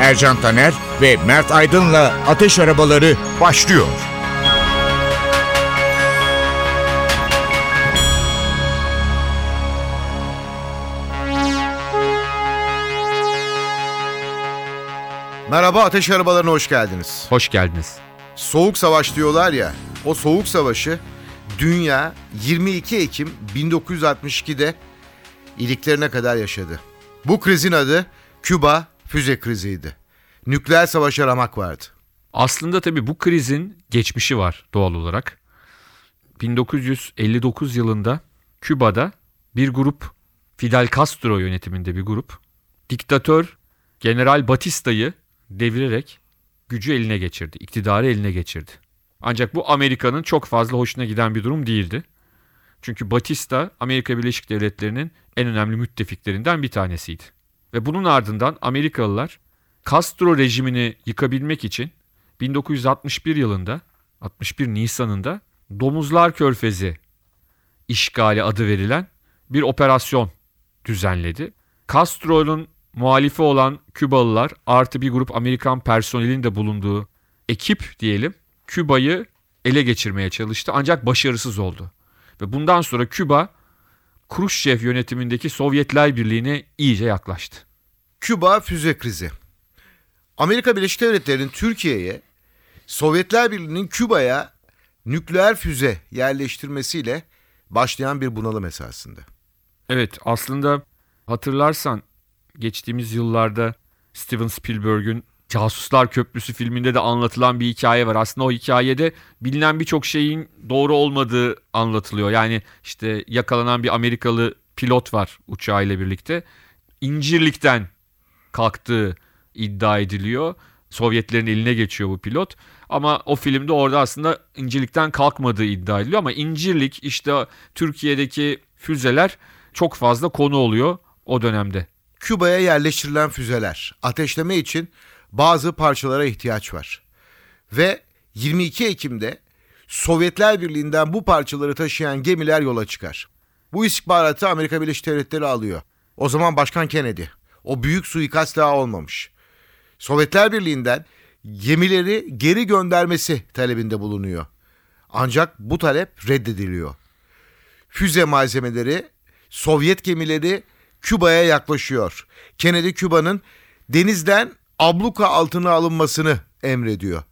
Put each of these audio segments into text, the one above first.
Ercan Taner ve Mert Aydın'la Ateş Arabaları başlıyor. Merhaba Ateş Arabalarına hoş geldiniz. Hoş geldiniz. Soğuk Savaş diyorlar ya, o Soğuk Savaşı dünya 22 Ekim 1962'de iliklerine kadar yaşadı. Bu krizin adı Küba füze kriziydi. Nükleer savaş aramak vardı. Aslında tabii bu krizin geçmişi var doğal olarak. 1959 yılında Küba'da bir grup Fidel Castro yönetiminde bir grup diktatör General Batista'yı devirerek gücü eline geçirdi, iktidarı eline geçirdi. Ancak bu Amerika'nın çok fazla hoşuna giden bir durum değildi. Çünkü Batista Amerika Birleşik Devletleri'nin en önemli müttefiklerinden bir tanesiydi. Ve bunun ardından Amerikalılar Castro rejimini yıkabilmek için 1961 yılında 61 Nisan'ında Domuzlar Körfezi işgali adı verilen bir operasyon düzenledi. Castro'nun muhalifi olan Kübalılar artı bir grup Amerikan personelin de bulunduğu ekip diyelim Küba'yı ele geçirmeye çalıştı ancak başarısız oldu. Ve bundan sonra Küba Khrushchev yönetimindeki Sovyetler Birliği'ne iyice yaklaştı. Küba füze krizi. Amerika Birleşik Devletleri'nin Türkiye'ye, Sovyetler Birliği'nin Küba'ya nükleer füze yerleştirmesiyle başlayan bir bunalım esasında. Evet aslında hatırlarsan geçtiğimiz yıllarda Steven Spielberg'ün Casuslar Köprüsü filminde de anlatılan bir hikaye var. Aslında o hikayede bilinen birçok şeyin doğru olmadığı anlatılıyor. Yani işte yakalanan bir Amerikalı pilot var uçağıyla birlikte. İncirlik'ten kalktığı iddia ediliyor. Sovyetlerin eline geçiyor bu pilot. Ama o filmde orada aslında İncirlik'ten kalkmadığı iddia ediliyor. Ama İncirlik işte Türkiye'deki füzeler çok fazla konu oluyor o dönemde. Küba'ya yerleştirilen füzeler ateşleme için bazı parçalara ihtiyaç var. Ve 22 Ekim'de Sovyetler Birliği'nden bu parçaları taşıyan gemiler yola çıkar. Bu istihbaratı Amerika Birleşik Devletleri alıyor. O zaman Başkan Kennedy. O büyük suikast daha olmamış. Sovyetler Birliği'nden gemileri geri göndermesi talebinde bulunuyor. Ancak bu talep reddediliyor. Füze malzemeleri, Sovyet gemileri Küba'ya yaklaşıyor. Kennedy Küba'nın denizden abluka altına alınmasını emrediyor.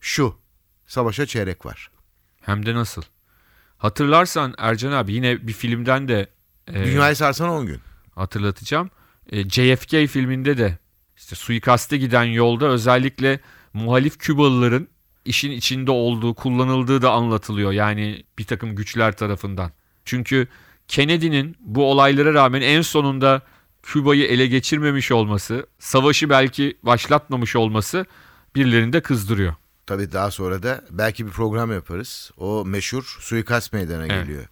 Şu, savaşa çeyrek var. Hem de nasıl? Hatırlarsan Ercan abi yine bir filmden de e, Dünyayı sarsan 10 gün. hatırlatacağım. E, JFK filminde de işte suikaste giden yolda özellikle muhalif Kübalıların işin içinde olduğu, kullanıldığı da anlatılıyor. Yani bir takım güçler tarafından. Çünkü Kennedy'nin bu olaylara rağmen en sonunda Küba'yı ele geçirmemiş olması, savaşı belki başlatmamış olması birilerini de kızdırıyor. Tabii daha sonra da belki bir program yaparız. O meşhur suikast meydana Evet. geliyor.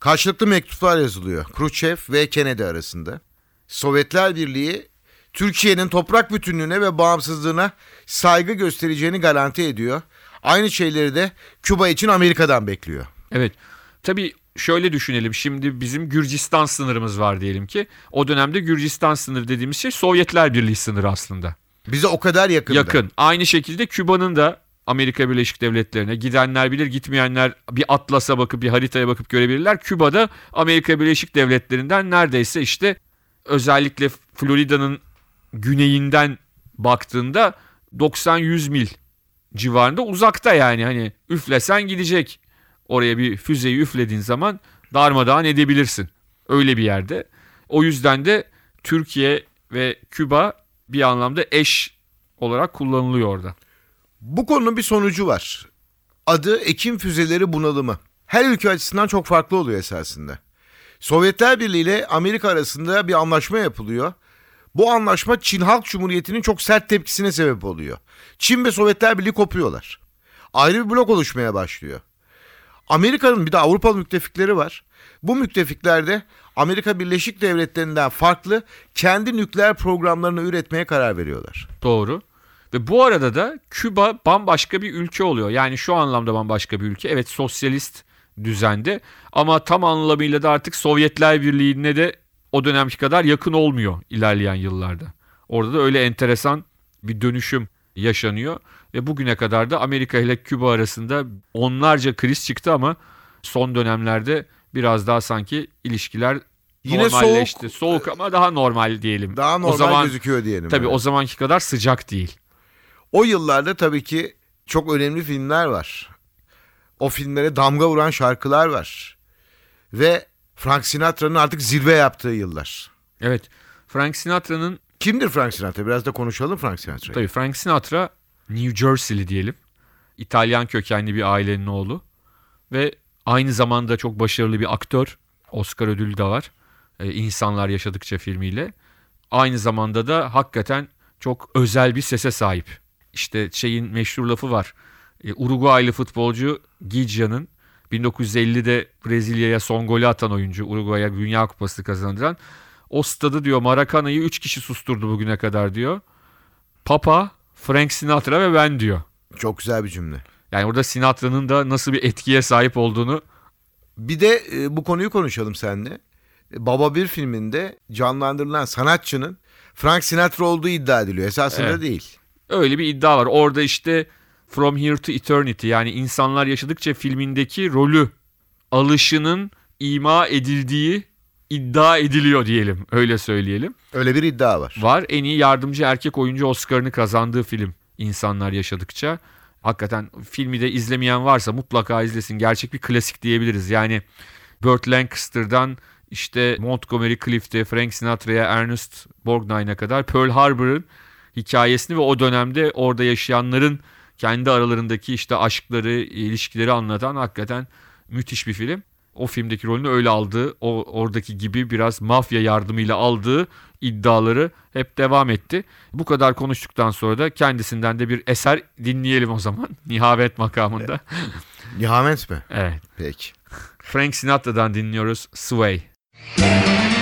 Karşılıklı mektuplar yazılıyor. Khrushchev ve Kennedy arasında. Sovyetler Birliği Türkiye'nin toprak bütünlüğüne ve bağımsızlığına saygı göstereceğini garanti ediyor. Aynı şeyleri de Küba için Amerika'dan bekliyor. Evet. Tabii şöyle düşünelim. Şimdi bizim Gürcistan sınırımız var diyelim ki. O dönemde Gürcistan sınırı dediğimiz şey Sovyetler Birliği sınırı aslında. Bize o kadar yakın. Yakın. Aynı şekilde Küba'nın da Amerika Birleşik Devletleri'ne gidenler bilir gitmeyenler bir atlasa bakıp bir haritaya bakıp görebilirler. Küba'da Amerika Birleşik Devletleri'nden neredeyse işte özellikle Florida'nın güneyinden baktığında 90-100 mil civarında uzakta yani hani üflesen gidecek. Oraya bir füzeyi üflediğin zaman darmadağın edebilirsin. Öyle bir yerde. O yüzden de Türkiye ve Küba bir anlamda eş olarak kullanılıyor orada. Bu konunun bir sonucu var. Adı Ekim füzeleri bunalımı. Her ülke açısından çok farklı oluyor esasında. Sovyetler Birliği ile Amerika arasında bir anlaşma yapılıyor. Bu anlaşma Çin Halk Cumhuriyeti'nin çok sert tepkisine sebep oluyor. Çin ve Sovyetler Birliği kopuyorlar. Ayrı bir blok oluşmaya başlıyor. Amerika'nın bir de Avrupalı müttefikleri var. Bu müttefikler de Amerika Birleşik Devletleri'nden farklı kendi nükleer programlarını üretmeye karar veriyorlar. Doğru. Ve bu arada da Küba bambaşka bir ülke oluyor. Yani şu anlamda bambaşka bir ülke. Evet sosyalist düzende ama tam anlamıyla da artık Sovyetler Birliği'ne de o dönemki kadar yakın olmuyor ilerleyen yıllarda. Orada da öyle enteresan bir dönüşüm yaşanıyor ve bugüne kadar da Amerika ile Küba arasında onlarca kriz çıktı ama son dönemlerde biraz daha sanki ilişkiler Yine normalleşti. soğuk. soğuk ama daha normal diyelim. Daha normal o zaman, gözüküyor diyelim. Tabii evet. o zamanki kadar sıcak değil. O yıllarda tabii ki çok önemli filmler var. O filmlere damga vuran şarkılar var. Ve Frank Sinatra'nın artık zirve yaptığı yıllar. Evet. Frank Sinatra'nın Kimdir Frank Sinatra? Biraz da konuşalım Frank Sinatra'yı. tabii Frank Sinatra New Jersey'li diyelim. İtalyan kökenli bir ailenin oğlu ve aynı zamanda çok başarılı bir aktör. Oscar ödülü de var. Ee, İnsanlar Yaşadıkça filmiyle. Aynı zamanda da hakikaten çok özel bir sese sahip. İşte şeyin meşhur lafı var. Ee, Uruguaylı futbolcu Gigia'nın 1950'de Brezilya'ya son golü atan oyuncu, Uruguay'a Dünya Kupası kazandıran o stadı diyor Maracana'yı 3 kişi susturdu bugüne kadar diyor. Papa, Frank Sinatra ve ben diyor. Çok güzel bir cümle. Yani orada Sinatra'nın da nasıl bir etkiye sahip olduğunu Bir de e, bu konuyu konuşalım seninle. Baba bir filminde canlandırılan sanatçının Frank Sinatra olduğu iddia ediliyor. Esasında Evet. değil. öyle bir iddia var. Orada işte From Here to Eternity yani insanlar yaşadıkça filmindeki rolü alışının ima edildiği iddia ediliyor diyelim. Öyle söyleyelim. Öyle bir iddia var. Var. En iyi yardımcı erkek oyuncu Oscar'ını kazandığı film İnsanlar Yaşadıkça. Hakikaten filmi de izlemeyen varsa mutlaka izlesin. Gerçek bir klasik diyebiliriz. Yani Burt Lancaster'dan işte Montgomery Clift'e, Frank Sinatra'ya, Ernest Borgnine'a kadar Pearl Harbor'ın hikayesini ve o dönemde orada yaşayanların kendi aralarındaki işte aşkları, ilişkileri anlatan hakikaten müthiş bir film. O filmdeki rolünü öyle aldığı, o oradaki gibi biraz mafya yardımıyla aldığı iddiaları hep devam etti. Bu kadar konuştuktan sonra da kendisinden de bir eser dinleyelim o zaman. Nihavet makamında. Nihamet mi? Evet. Peki. Frank Sinatra'dan dinliyoruz Sway. The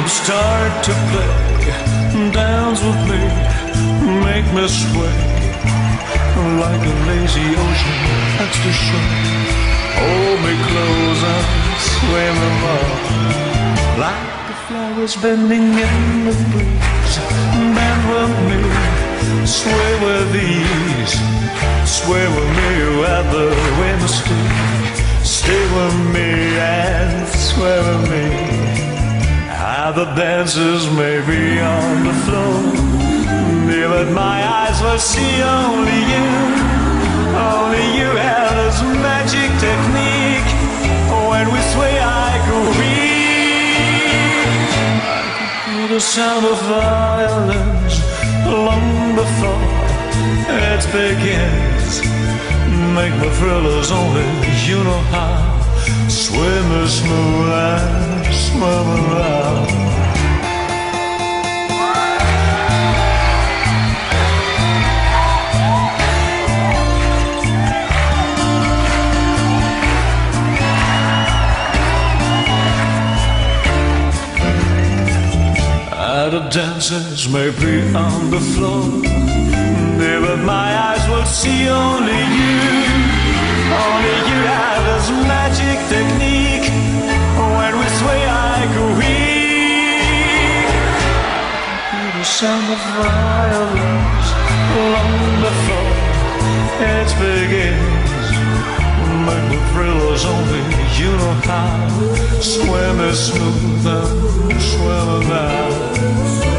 rhythm start to play, dance with me, make me sway like a lazy ocean that's the shore. Hold me close and swim along like the flowers bending in the breeze. Bend with me, sway with ease, sway with me where the wind stays. Stay with me and sway with me. The dancers may be on the floor, but my eyes will see only you. Only you have this magic technique. When we sway, I go weak. The sound of violins long before it begins. Make my thrillers only you know how. Swim as smooth and swim around. The dancers may be on the floor, but my eyes will see only you. Only you have this magic technique. Sway, I go weak. The sound of violins long before it begins. Make the thrillers only you know how. Swim is smooth and swim about.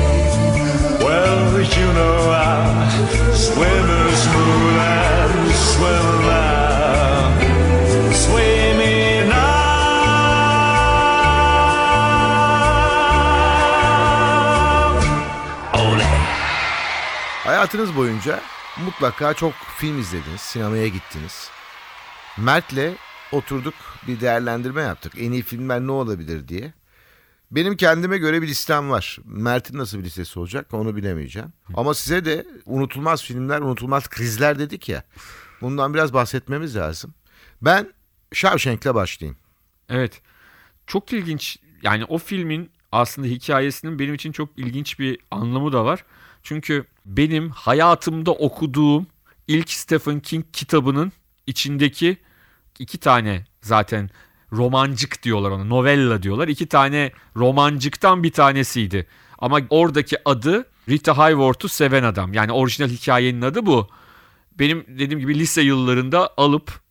Hayatınız boyunca mutlaka çok film izlediniz, sinemaya gittiniz. Mert'le oturduk bir değerlendirme yaptık. En iyi filmler ne olabilir diye. Benim kendime göre bir listem var. Mert'in nasıl bir listesi olacak onu bilemeyeceğim. Ama size de unutulmaz filmler, unutulmaz krizler dedik ya. Bundan biraz bahsetmemiz lazım. Ben Shawshank'le başlayayım. Evet. Çok ilginç. Yani o filmin aslında hikayesinin benim için çok ilginç bir anlamı da var. Çünkü benim hayatımda okuduğum ilk Stephen King kitabının içindeki iki tane zaten romancık diyorlar ona. Novella diyorlar. İki tane romancıktan bir tanesiydi. Ama oradaki adı Rita Hayworth'u seven adam. Yani orijinal hikayenin adı bu. Benim dediğim gibi lise yıllarında alıp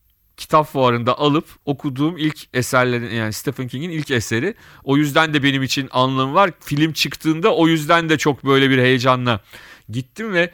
kitap fuarında alıp okuduğum ilk eserlerin yani Stephen King'in ilk eseri. O yüzden de benim için anlamı var. Film çıktığında o yüzden de çok böyle bir heyecanla gittim ve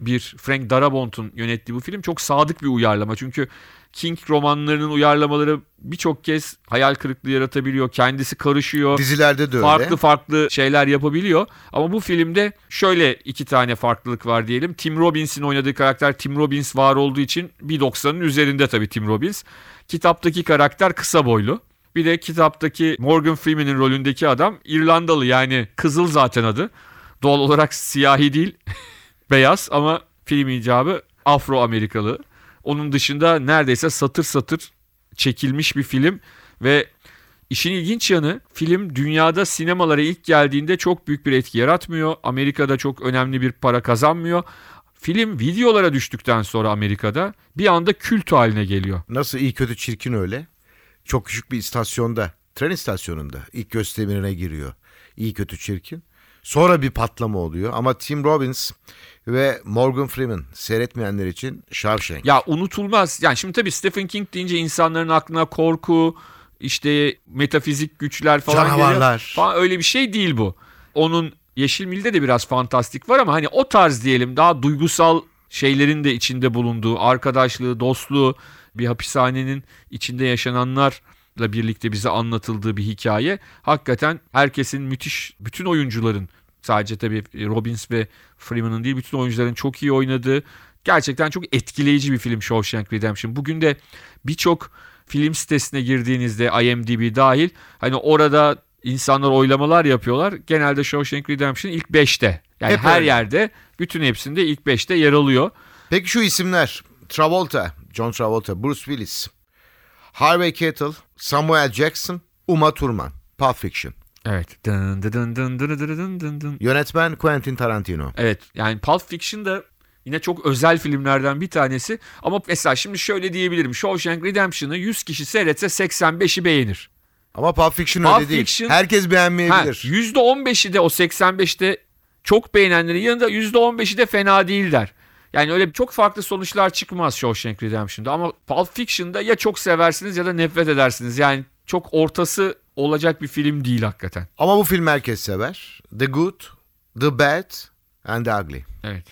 bir Frank Darabont'un yönettiği bu film çok sadık bir uyarlama. Çünkü King romanlarının uyarlamaları birçok kez hayal kırıklığı yaratabiliyor. Kendisi karışıyor Dizilerde de öyle. farklı farklı şeyler yapabiliyor. Ama bu filmde şöyle iki tane farklılık var diyelim. Tim Robbins'in oynadığı karakter Tim Robbins var olduğu için 1.90'ın üzerinde tabii Tim Robbins. Kitaptaki karakter kısa boylu. Bir de kitaptaki Morgan Freeman'in rolündeki adam İrlandalı yani kızıl zaten adı. Doğal olarak siyahi değil beyaz ama film icabı Afro Amerikalı. Onun dışında neredeyse satır satır çekilmiş bir film ve işin ilginç yanı film dünyada sinemalara ilk geldiğinde çok büyük bir etki yaratmıyor. Amerika'da çok önemli bir para kazanmıyor. Film videolara düştükten sonra Amerika'da bir anda kült haline geliyor. Nasıl iyi kötü çirkin öyle. Çok küçük bir istasyonda, tren istasyonunda ilk gösterimine giriyor. İyi kötü çirkin. Sonra bir patlama oluyor ama Tim Robbins ve Morgan Freeman seyretmeyenler için Shawshank. Ya unutulmaz. Yani şimdi tabii Stephen King deyince insanların aklına korku, işte metafizik güçler falan Canavarlar. geliyor. Falan öyle bir şey değil bu. Onun Yeşil Mil'de de biraz fantastik var ama hani o tarz diyelim daha duygusal şeylerin de içinde bulunduğu arkadaşlığı, dostluğu, bir hapishanenin içinde yaşananlarla birlikte bize anlatıldığı bir hikaye. Hakikaten herkesin müthiş, bütün oyuncuların sadece tabii Robbins ve Freeman'ın değil bütün oyuncuların çok iyi oynadığı gerçekten çok etkileyici bir film Shawshank Redemption. Bugün de birçok film sitesine girdiğinizde IMDb dahil hani orada insanlar oylamalar yapıyorlar. Genelde Shawshank Redemption ilk 5'te. Yani Hep her öyle. yerde bütün hepsinde ilk 5'te yer alıyor. Peki şu isimler. Travolta, John Travolta, Bruce Willis, Harvey Keitel, Samuel Jackson, Uma Thurman. Pulp Fiction. Evet. Dın dın dın dın dın dın dın dın. Yönetmen Quentin Tarantino. Evet. Yani Pulp Fiction da yine çok özel filmlerden bir tanesi. Ama mesela şimdi şöyle diyebilirim. Shawshank Redemption'ı 100 kişi seyretse 85'i beğenir. Ama Pulp Fiction Pulp öyle değil. Fiction, Herkes beğenmeyebilir. Ha, %15'i de o 85'te çok beğenenlerin yanında %15'i de fena değil der. Yani öyle çok farklı sonuçlar çıkmaz Shawshank Redemption'da ama Pulp Fiction'da ya çok seversiniz ya da nefret edersiniz. Yani çok ortası olacak bir film değil hakikaten. Ama bu film herkes sever. The Good, The Bad and The Ugly. Evet.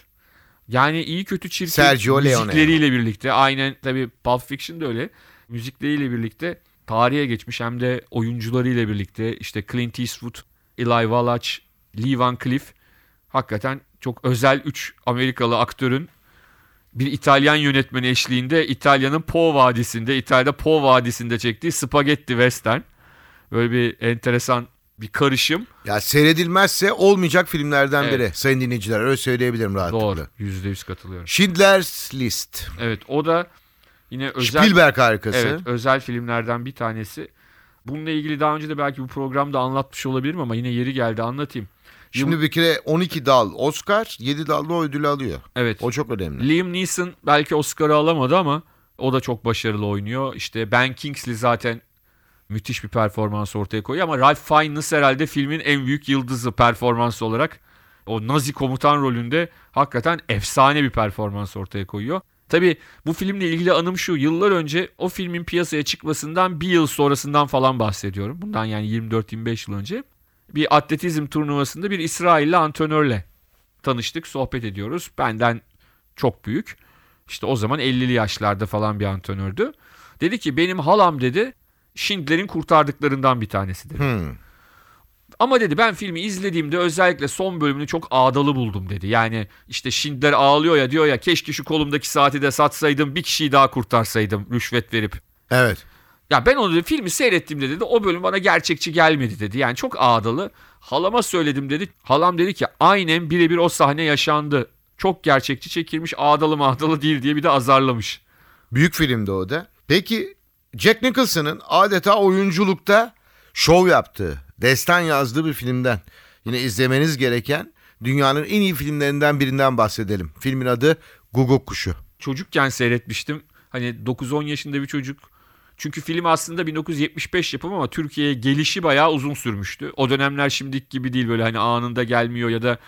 Yani iyi kötü çirkin Sergio Leone. müzikleriyle birlikte aynen tabii Pulp Fiction da öyle. Müzikleriyle birlikte tarihe geçmiş hem de oyuncularıyla birlikte işte Clint Eastwood, Eli Wallach, Lee Van Cleef hakikaten çok özel 3 Amerikalı aktörün bir İtalyan yönetmeni eşliğinde İtalya'nın Po Vadisi'nde, İtalya'da Po Vadisi'nde çektiği Spaghetti Western. Böyle bir enteresan bir karışım. Ya seyredilmezse olmayacak filmlerden Evet. biri. Sayın dinleyiciler öyle söyleyebilirim rahatlıkla. Doğru. %100 katılıyorum. Schindler's List. Evet o da yine özel Spielberg harikası. Evet, özel filmlerden bir tanesi. Bununla ilgili daha önce de belki bu programda anlatmış olabilirim ama yine yeri geldi anlatayım. Şimdi bir kere 12 dal Oscar, 7 dalda o ödülü alıyor. Evet. O çok önemli. Liam Neeson belki Oscar'ı alamadı ama o da çok başarılı oynuyor. İşte Ben Kingsley zaten müthiş bir performans ortaya koyuyor ama Ralph Fiennes herhalde filmin en büyük yıldızı performans olarak. O Nazi komutan rolünde hakikaten efsane bir performans ortaya koyuyor. Tabii bu filmle ilgili anım şu. Yıllar önce o filmin piyasaya çıkmasından bir yıl sonrasından falan bahsediyorum. Bundan yani 24-25 yıl önce. Bir atletizm turnuvasında bir İsrailli antrenörle tanıştık, sohbet ediyoruz. Benden çok büyük. İşte o zaman 50'li yaşlarda falan bir antrenördü. Dedi ki benim halam dedi Schindler'in kurtardıklarından bir tanesi dedi. Hmm. Ama dedi ben filmi izlediğimde özellikle son bölümünü çok ağdalı buldum dedi. Yani işte Schindler ağlıyor ya diyor ya keşke şu kolumdaki saati de satsaydım bir kişiyi daha kurtarsaydım rüşvet verip. Evet. Ya ben onu dedi, filmi seyrettiğimde dedi o bölüm bana gerçekçi gelmedi dedi. Yani çok ağdalı. Halama söyledim dedi. Halam dedi ki aynen birebir o sahne yaşandı. Çok gerçekçi çekilmiş ağdalı mağdalı değil diye bir de azarlamış. Büyük filmdi o da. Peki Jack Nicholson'ın adeta oyunculukta şov yaptığı, destan yazdığı bir filmden yine izlemeniz gereken dünyanın en iyi filmlerinden birinden bahsedelim. Filmin adı Guguk Kuşu. çocukken seyretmiştim. Hani 9-10 yaşında bir çocuk. Çünkü film aslında 1975 yapımı ama Türkiye'ye gelişi bayağı uzun sürmüştü. O dönemler şimdiki gibi değil böyle hani anında gelmiyor ya da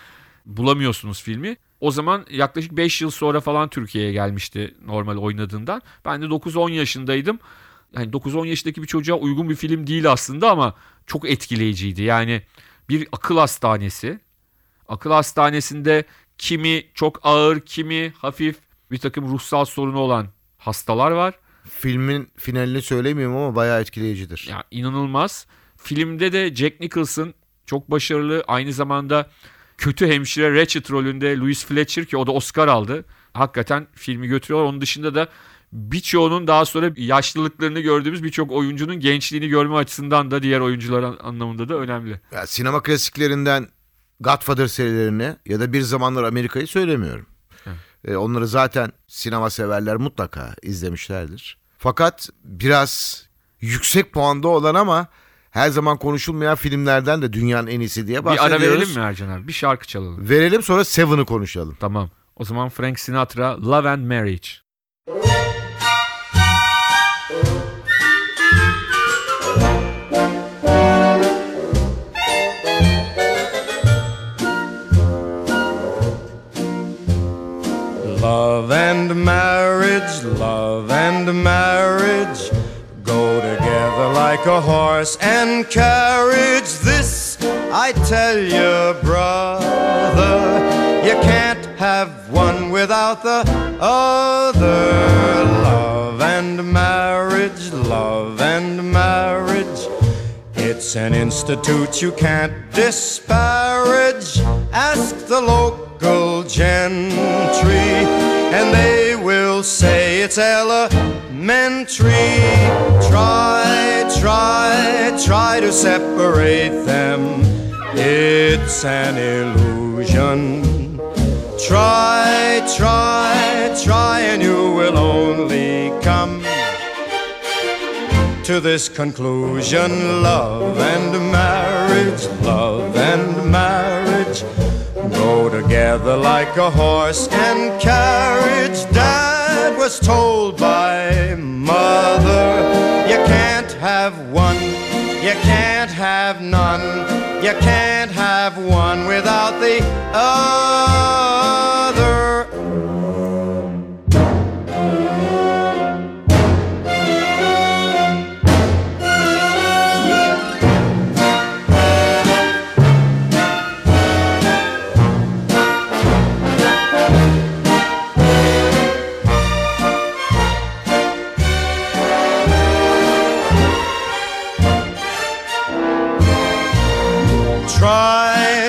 bulamıyorsunuz filmi. O zaman yaklaşık 5 yıl sonra falan Türkiye'ye gelmişti normal oynadığından. Ben de 9-10 yaşındaydım. Yani 9-10 yaşındaki bir çocuğa uygun bir film değil aslında ama çok etkileyiciydi. Yani bir akıl hastanesi. Akıl hastanesinde kimi çok ağır, kimi hafif bir takım ruhsal sorunu olan hastalar var. Filmin finalini söylemiyorum ama bayağı etkileyicidir. Ya inanılmaz. Filmde de Jack Nicholson çok başarılı. Aynı zamanda kötü hemşire Ratchet rolünde Louis Fletcher ki o da Oscar aldı. Hakikaten filmi götürüyorlar. Onun dışında da birçoğunun daha sonra yaşlılıklarını gördüğümüz birçok oyuncunun gençliğini görme açısından da diğer oyuncular an- anlamında da önemli. Ya, sinema klasiklerinden Godfather serilerini ya da Bir Zamanlar Amerika'yı söylemiyorum. E, onları zaten sinema severler mutlaka izlemişlerdir. Fakat biraz yüksek puanda olan ama her zaman konuşulmayan filmlerden de dünyanın en iyisi diye Bir bahsediyoruz. ara verelim mi Ercan abi? Bir şarkı çalalım. Verelim sonra Seven'ı konuşalım. Tamam. O zaman Frank Sinatra Love and Marriage. Institute you can't disparage. Ask the local gentry, and they will say it's elementary. Try, try, try to separate them. It's an illusion. Try, try, try, and you will only come to this conclusion love and marriage, love and marriage go together like a horse and carriage. Dad was told by mother, you can't have one, you can't have none, you can't have one without the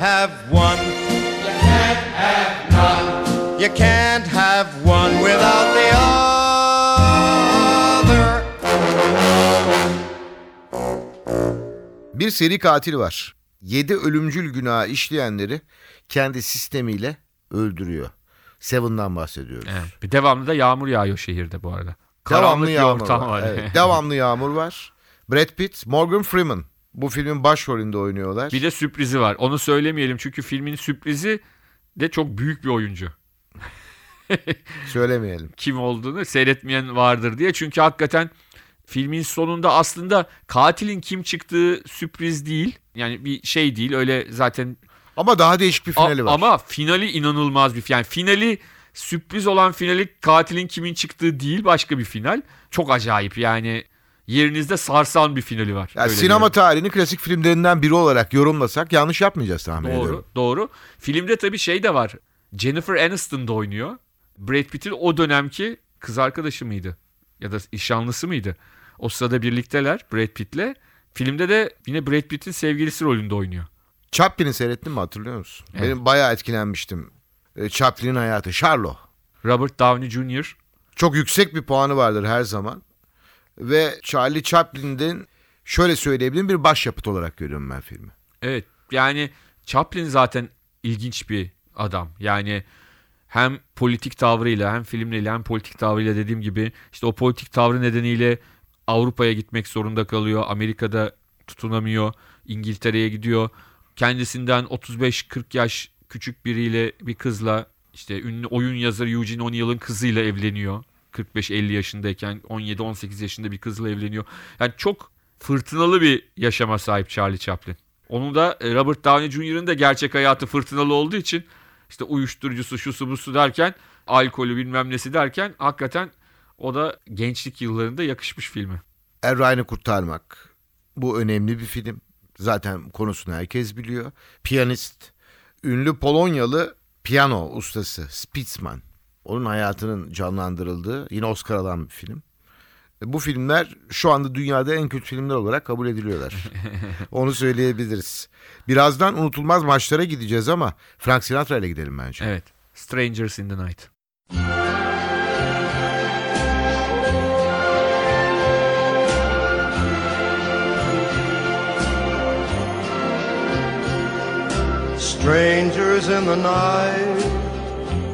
have one, you can't have none, you can't have one without the other. Bir seri katil var. Yedi ölümcül günah işleyenleri kendi sistemiyle öldürüyor. Seven'dan bahsediyoruz. Evet. Bir devamlı da yağmur yağıyor şehirde bu arada. Devamlı Karanlık bir yağmur ortam var. var. Evet, devamlı yağmur var. Brad Pitt, Morgan Freeman bu filmin başrolünde oynuyorlar. Bir de sürprizi var. Onu söylemeyelim çünkü filmin sürprizi de çok büyük bir oyuncu. Söylemeyelim. Kim olduğunu seyretmeyen vardır diye. Çünkü hakikaten filmin sonunda aslında katilin kim çıktığı sürpriz değil. Yani bir şey değil öyle zaten Ama daha değişik bir A- finali var. Ama finali inanılmaz bir yani finali sürpriz olan finali katilin kimin çıktığı değil başka bir final. Çok acayip yani yerinizde sarsan bir finali var. Ya Öyle sinema diyorum. tarihinin klasik filmlerinden biri olarak yorumlasak yanlış yapmayacağız tahmin Doğru, ediyorum. doğru. Filmde tabii şey de var. Jennifer Aniston da oynuyor. Brad Pitt'in o dönemki kız arkadaşı mıydı? Ya da nişanlısı mıydı? O sırada birlikteler Brad Pitt'le. Filmde de yine Brad Pitt'in sevgilisi rolünde oynuyor. Chaplin'i seyrettin mi hatırlıyor musun? Evet. Benim bayağı etkilenmiştim. E, Chaplin'in hayatı. Charlo. Robert Downey Jr. Çok yüksek bir puanı vardır her zaman. Ve Charlie Chaplin'den şöyle söyleyebilirim bir başyapıt olarak görüyorum ben filmi. Evet yani Chaplin zaten ilginç bir adam. Yani hem politik tavrıyla hem filmleriyle hem politik tavrıyla dediğim gibi işte o politik tavrı nedeniyle Avrupa'ya gitmek zorunda kalıyor. Amerika'da tutunamıyor. İngiltere'ye gidiyor. Kendisinden 35-40 yaş küçük biriyle bir kızla işte ünlü oyun yazarı Eugene O'Neill'ın kızıyla evleniyor. 45-50 yaşındayken 17-18 yaşında bir kızla evleniyor. Yani çok fırtınalı bir yaşama sahip Charlie Chaplin. Onun da e, Robert Downey Jr.'ın da gerçek hayatı fırtınalı olduğu için işte uyuşturucusu şusu busu derken alkolü bilmem nesi derken hakikaten o da gençlik yıllarında yakışmış filme. Er Ryan'ı kurtarmak. Bu önemli bir film. Zaten konusunu herkes biliyor. Piyanist. Ünlü Polonyalı piyano ustası Spitzman. Onun hayatının canlandırıldığı yine Oscar alan bir film. E, Bu filmler şu anda dünyada en kötü filmler olarak kabul ediliyorlar. Onu söyleyebiliriz. Birazdan unutulmaz maçlara gideceğiz ama Frank Sinatra ile gidelim bence. Evet. Strangers in the Night. Strangers in the night,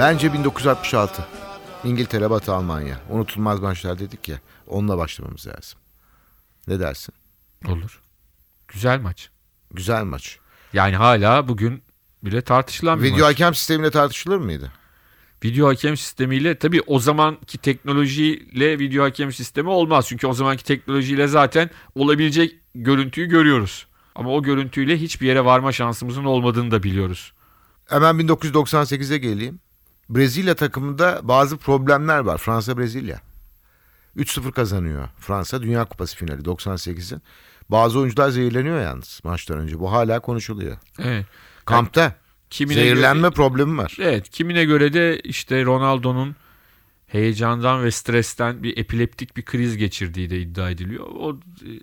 Bence 1966. İngiltere, Batı Almanya. Unutulmaz maçlar dedik ya. Onunla başlamamız lazım. Ne dersin? Olur. Güzel maç. Güzel maç. Yani hala bugün bile tartışılan bir Video maç. hakem sistemiyle tartışılır mıydı? Video hakem sistemiyle tabii o zamanki teknolojiyle video hakem sistemi olmaz. Çünkü o zamanki teknolojiyle zaten olabilecek görüntüyü görüyoruz. Ama o görüntüyle hiçbir yere varma şansımızın olmadığını da biliyoruz. Hemen 1998'e geleyim. Brezilya takımında bazı problemler var. Fransa Brezilya. 3-0 kazanıyor Fransa Dünya Kupası finali 98'in. Bazı oyuncular zehirleniyor yalnız maçtan önce. Bu hala konuşuluyor. Evet. Kampta Kimine zehirlenme göre, problemi var. evet, kimine göre de işte Ronaldo'nun heyecandan ve stresten bir epileptik bir kriz geçirdiği de iddia ediliyor. O e,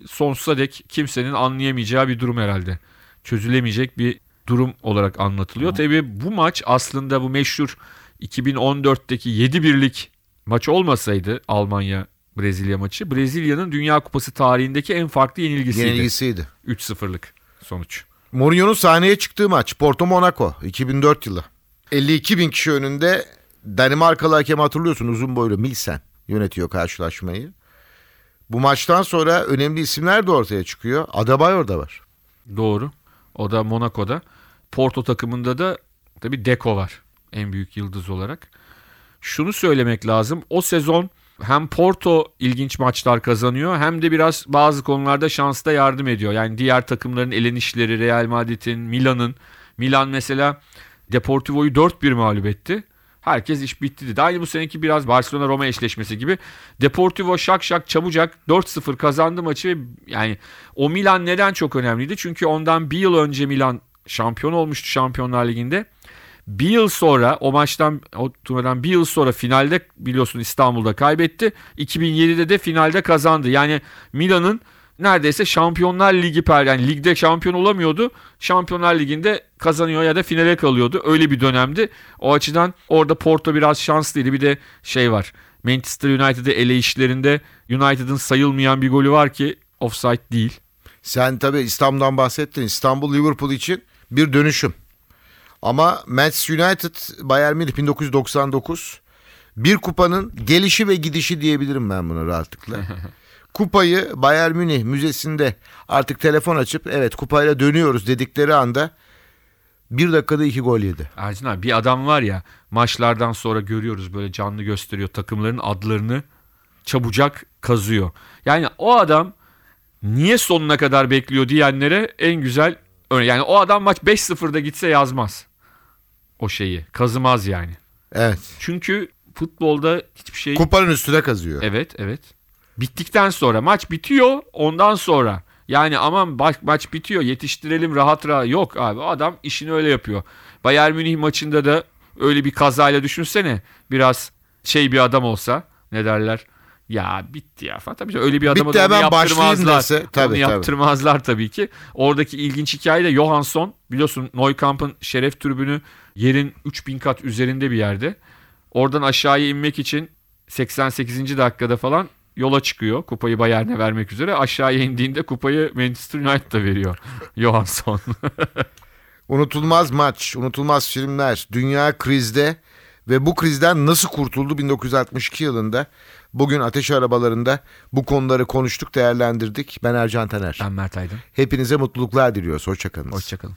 sonsuza dek kimsenin anlayamayacağı bir durum herhalde. Çözülemeyecek bir durum olarak anlatılıyor. Tabii bu maç aslında bu meşhur 2014'teki 7-1'lik maç olmasaydı Almanya Brezilya maçı Brezilya'nın Dünya Kupası tarihindeki en farklı yenilgisiydi. Yenilgisiydi. 3-0'lık sonuç. Mourinho'nun sahneye çıktığı maç Porto Monaco 2004 yılı. 52 bin kişi önünde Danimarkalı hakem hatırlıyorsun uzun boylu Milsen yönetiyor karşılaşmayı. Bu maçtan sonra önemli isimler de ortaya çıkıyor. Adebayor da var. Doğru. O da Monaco'da. Porto takımında da tabii Deco var en büyük yıldız olarak. Şunu söylemek lazım. O sezon hem Porto ilginç maçlar kazanıyor hem de biraz bazı konularda şansta yardım ediyor. Yani diğer takımların elenişleri Real Madrid'in, Milan'ın. Milan mesela Deportivo'yu 4-1 mağlup etti. Herkes iş bitti dedi. Aynı bu seneki biraz Barcelona-Roma eşleşmesi gibi. Deportivo şak şak çabucak 4-0 kazandı maçı. Yani o Milan neden çok önemliydi? Çünkü ondan bir yıl önce Milan şampiyon olmuştu Şampiyonlar Ligi'nde. Bir yıl sonra o maçtan o turnadan bir yıl sonra finalde biliyorsun İstanbul'da kaybetti. 2007'de de finalde kazandı. Yani Milan'ın neredeyse Şampiyonlar Ligi per yani ligde şampiyon olamıyordu. Şampiyonlar Ligi'nde kazanıyor ya da finale kalıyordu. Öyle bir dönemdi. O açıdan orada Porto biraz şanslıydı. Bir de şey var. Manchester United'ı ele işlerinde United'ın sayılmayan bir golü var ki offside değil. Sen tabii İstanbul'dan bahsettin. İstanbul Liverpool için bir dönüşüm. Ama Manchester United Bayern Münih 1999 bir kupanın gelişi ve gidişi diyebilirim ben buna rahatlıkla. Kupayı Bayern Münih Müzesi'nde artık telefon açıp evet kupayla dönüyoruz dedikleri anda bir dakikada iki gol yedi. Ercin abi bir adam var ya maçlardan sonra görüyoruz böyle canlı gösteriyor takımların adlarını çabucak kazıyor. Yani o adam niye sonuna kadar bekliyor diyenlere en güzel. Yani o adam maç 5-0'da gitse yazmaz o şeyi kazımaz yani. Evet. Çünkü futbolda hiçbir şey Kupanın üstüne kazıyor. Evet evet. Bittikten sonra maç bitiyor ondan sonra. Yani aman ma- maç bitiyor yetiştirelim rahat rahat. Yok abi adam işini öyle yapıyor. Bayern Münih maçında da öyle bir kazayla düşünsene. Biraz şey bir adam olsa ne derler. Ya bitti ya falan. Tabii öyle bir adama Bitti, onu hemen yaptırmazlar. dese, onu tabii, tabii. yaptırmazlar tabii ki. Oradaki ilginç hikaye de Johansson. Biliyorsun Neukamp'ın şeref tribünü yerin 3000 kat üzerinde bir yerde. Oradan aşağıya inmek için 88. dakikada falan yola çıkıyor. Kupayı Bayern'e vermek üzere. Aşağıya indiğinde kupayı Manchester United'a veriyor Johansson. Unutulmaz maç, unutulmaz filmler, dünya krizde ve bu krizden nasıl kurtuldu 1962 yılında. Bugün ateş arabalarında bu konuları konuştuk, değerlendirdik. Ben Ercan Taner. ben Mert Aydın. Hepinize mutluluklar diliyoruz. Hoşçakalın. Hoşçakalın.